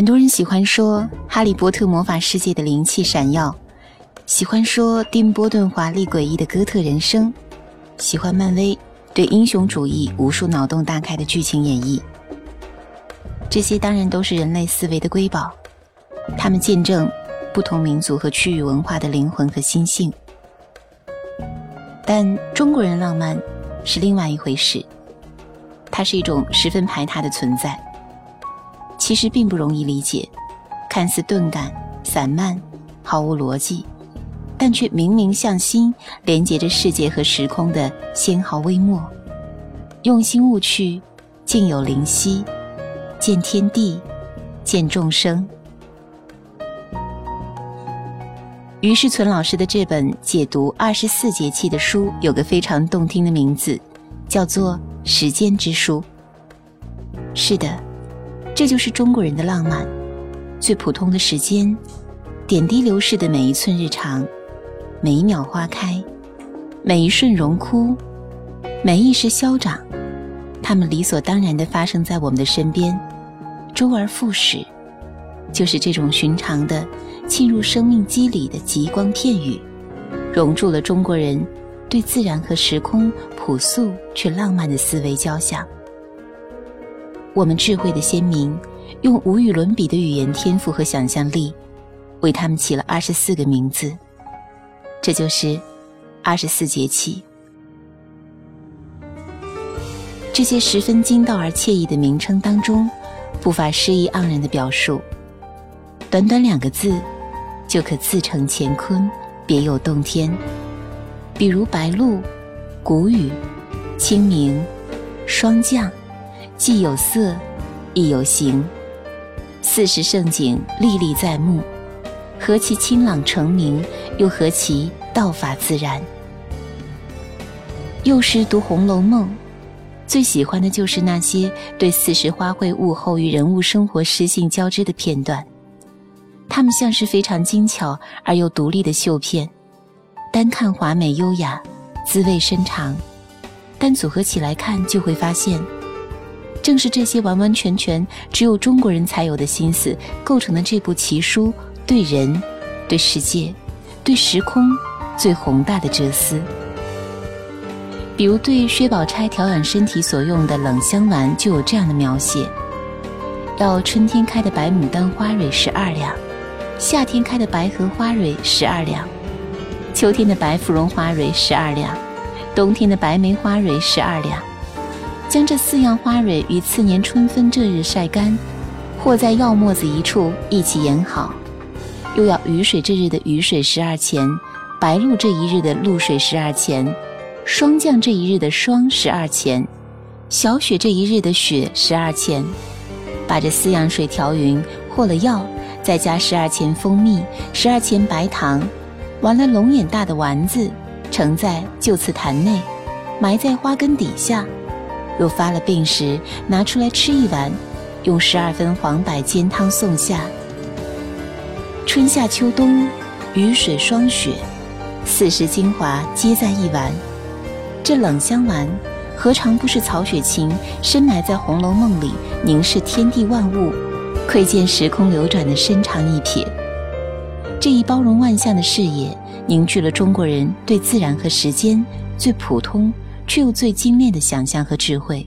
很多人喜欢说《哈利波特》魔法世界的灵气闪耀，喜欢说丁·波顿华丽诡异的哥特人生，喜欢漫威对英雄主义无数脑洞大开的剧情演绎。这些当然都是人类思维的瑰宝，他们见证不同民族和区域文化的灵魂和心性。但中国人浪漫是另外一回事，它是一种十分排他的存在。其实并不容易理解，看似钝感、散漫、毫无逻辑，但却明明向心，连接着世界和时空的纤毫微末。用心悟去，静有灵犀，见天地，见众生。于是存老师的这本解读二十四节气的书，有个非常动听的名字，叫做《时间之书》。是的。这就是中国人的浪漫，最普通的时间，点滴流逝的每一寸日常，每一秒花开，每一瞬荣枯，每一时消长，它们理所当然地发生在我们的身边，周而复始，就是这种寻常的沁入生命肌理的极光片语，融入了中国人对自然和时空朴素却浪漫的思维交响。我们智慧的先民，用无与伦比的语言天赋和想象力，为他们起了二十四个名字。这就是二十四节气。这些十分精到而惬意的名称当中，不乏诗意盎然的表述。短短两个字，就可自成乾坤，别有洞天。比如白露、谷雨、清明、霜降。既有色，亦有形。四时盛景历历在目，何其清朗澄明，又何其道法自然。幼时读《红楼梦》，最喜欢的就是那些对四时花卉物候与人物生活诗性交织的片段，它们像是非常精巧而又独立的绣片，单看华美优雅，滋味深长，但组合起来看就会发现。正是这些完完全全只有中国人才有的心思，构成了这部奇书对人、对世界、对时空最宏大的哲思。比如对薛宝钗调养身体所用的冷香丸，就有这样的描写：要春天开的白牡丹花蕊十二两，夏天开的白荷花蕊十二两，秋天的白芙蓉花蕊十二两，冬天的白梅花蕊十二两。将这四样花蕊于次年春分这日晒干，或在药沫子一处一起研好，又要雨水这日的雨水十二钱，白露这一日的露水十二钱，霜降这一日的霜十二钱，小雪这一日的雪十二钱。把这四样水调匀，和了药，再加十二钱蜂蜜，十二钱白糖，完了龙眼大的丸子，盛在旧瓷坛内，埋在花根底下。若发了病时，拿出来吃一碗，用十二分黄柏煎汤送下。春夏秋冬，雨水霜雪，四时精华皆在一碗。这冷香丸，何尝不是曹雪芹深埋在《红楼梦》里，凝视天地万物，窥见时空流转的深长一瞥？这一包容万象的视野，凝聚了中国人对自然和时间最普通。却又最精炼的想象和智慧。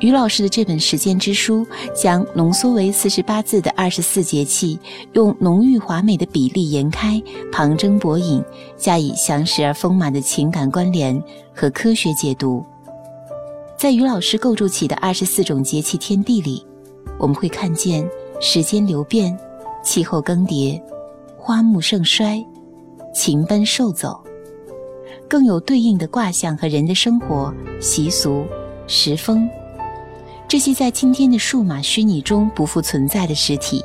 于老师的这本《时间之书》将浓缩为四十八字的二十四节气，用浓郁华美的比例研开，旁征博引，加以详实而丰满的情感关联和科学解读。在于老师构筑起的二十四种节气天地里，我们会看见时间流变、气候更迭、花木盛衰。禽奔兽走，更有对应的卦象和人的生活习俗、时风，这些在今天的数码虚拟中不复存在的实体，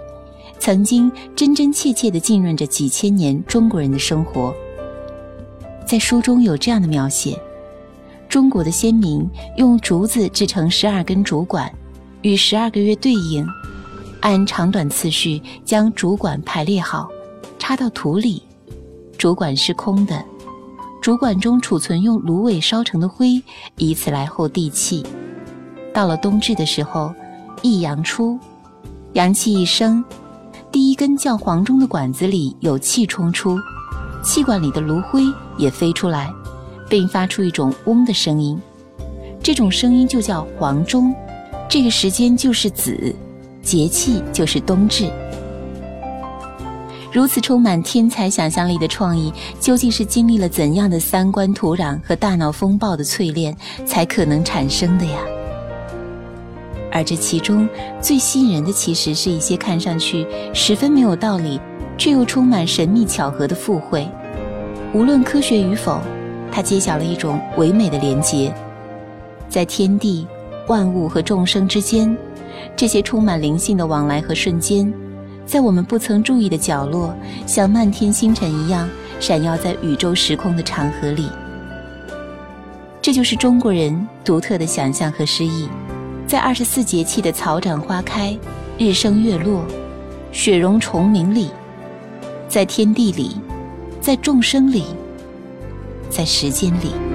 曾经真真切切地浸润着几千年中国人的生活。在书中有这样的描写：中国的先民用竹子制成十二根竹管，与十二个月对应，按长短次序将竹管排列好，插到土里。竹管是空的，主管中储存用芦苇烧成的灰，以此来厚地气。到了冬至的时候，一阳出，阳气一生，第一根叫黄钟的管子里有气冲出，气管里的炉灰也飞出来，并发出一种嗡的声音，这种声音就叫黄钟。这个时间就是子，节气就是冬至。如此充满天才想象力的创意，究竟是经历了怎样的三观土壤和大脑风暴的淬炼，才可能产生的呀？而这其中最吸引人的，其实是一些看上去十分没有道理，却又充满神秘巧合的附会。无论科学与否，它揭晓了一种唯美的连结，在天地、万物和众生之间，这些充满灵性的往来和瞬间。在我们不曾注意的角落，像漫天星辰一样闪耀在宇宙时空的长河里。这就是中国人独特的想象和诗意。在二十四节气的草长花开、日升月落、雪融虫鸣里，在天地里，在众生里，在时间里。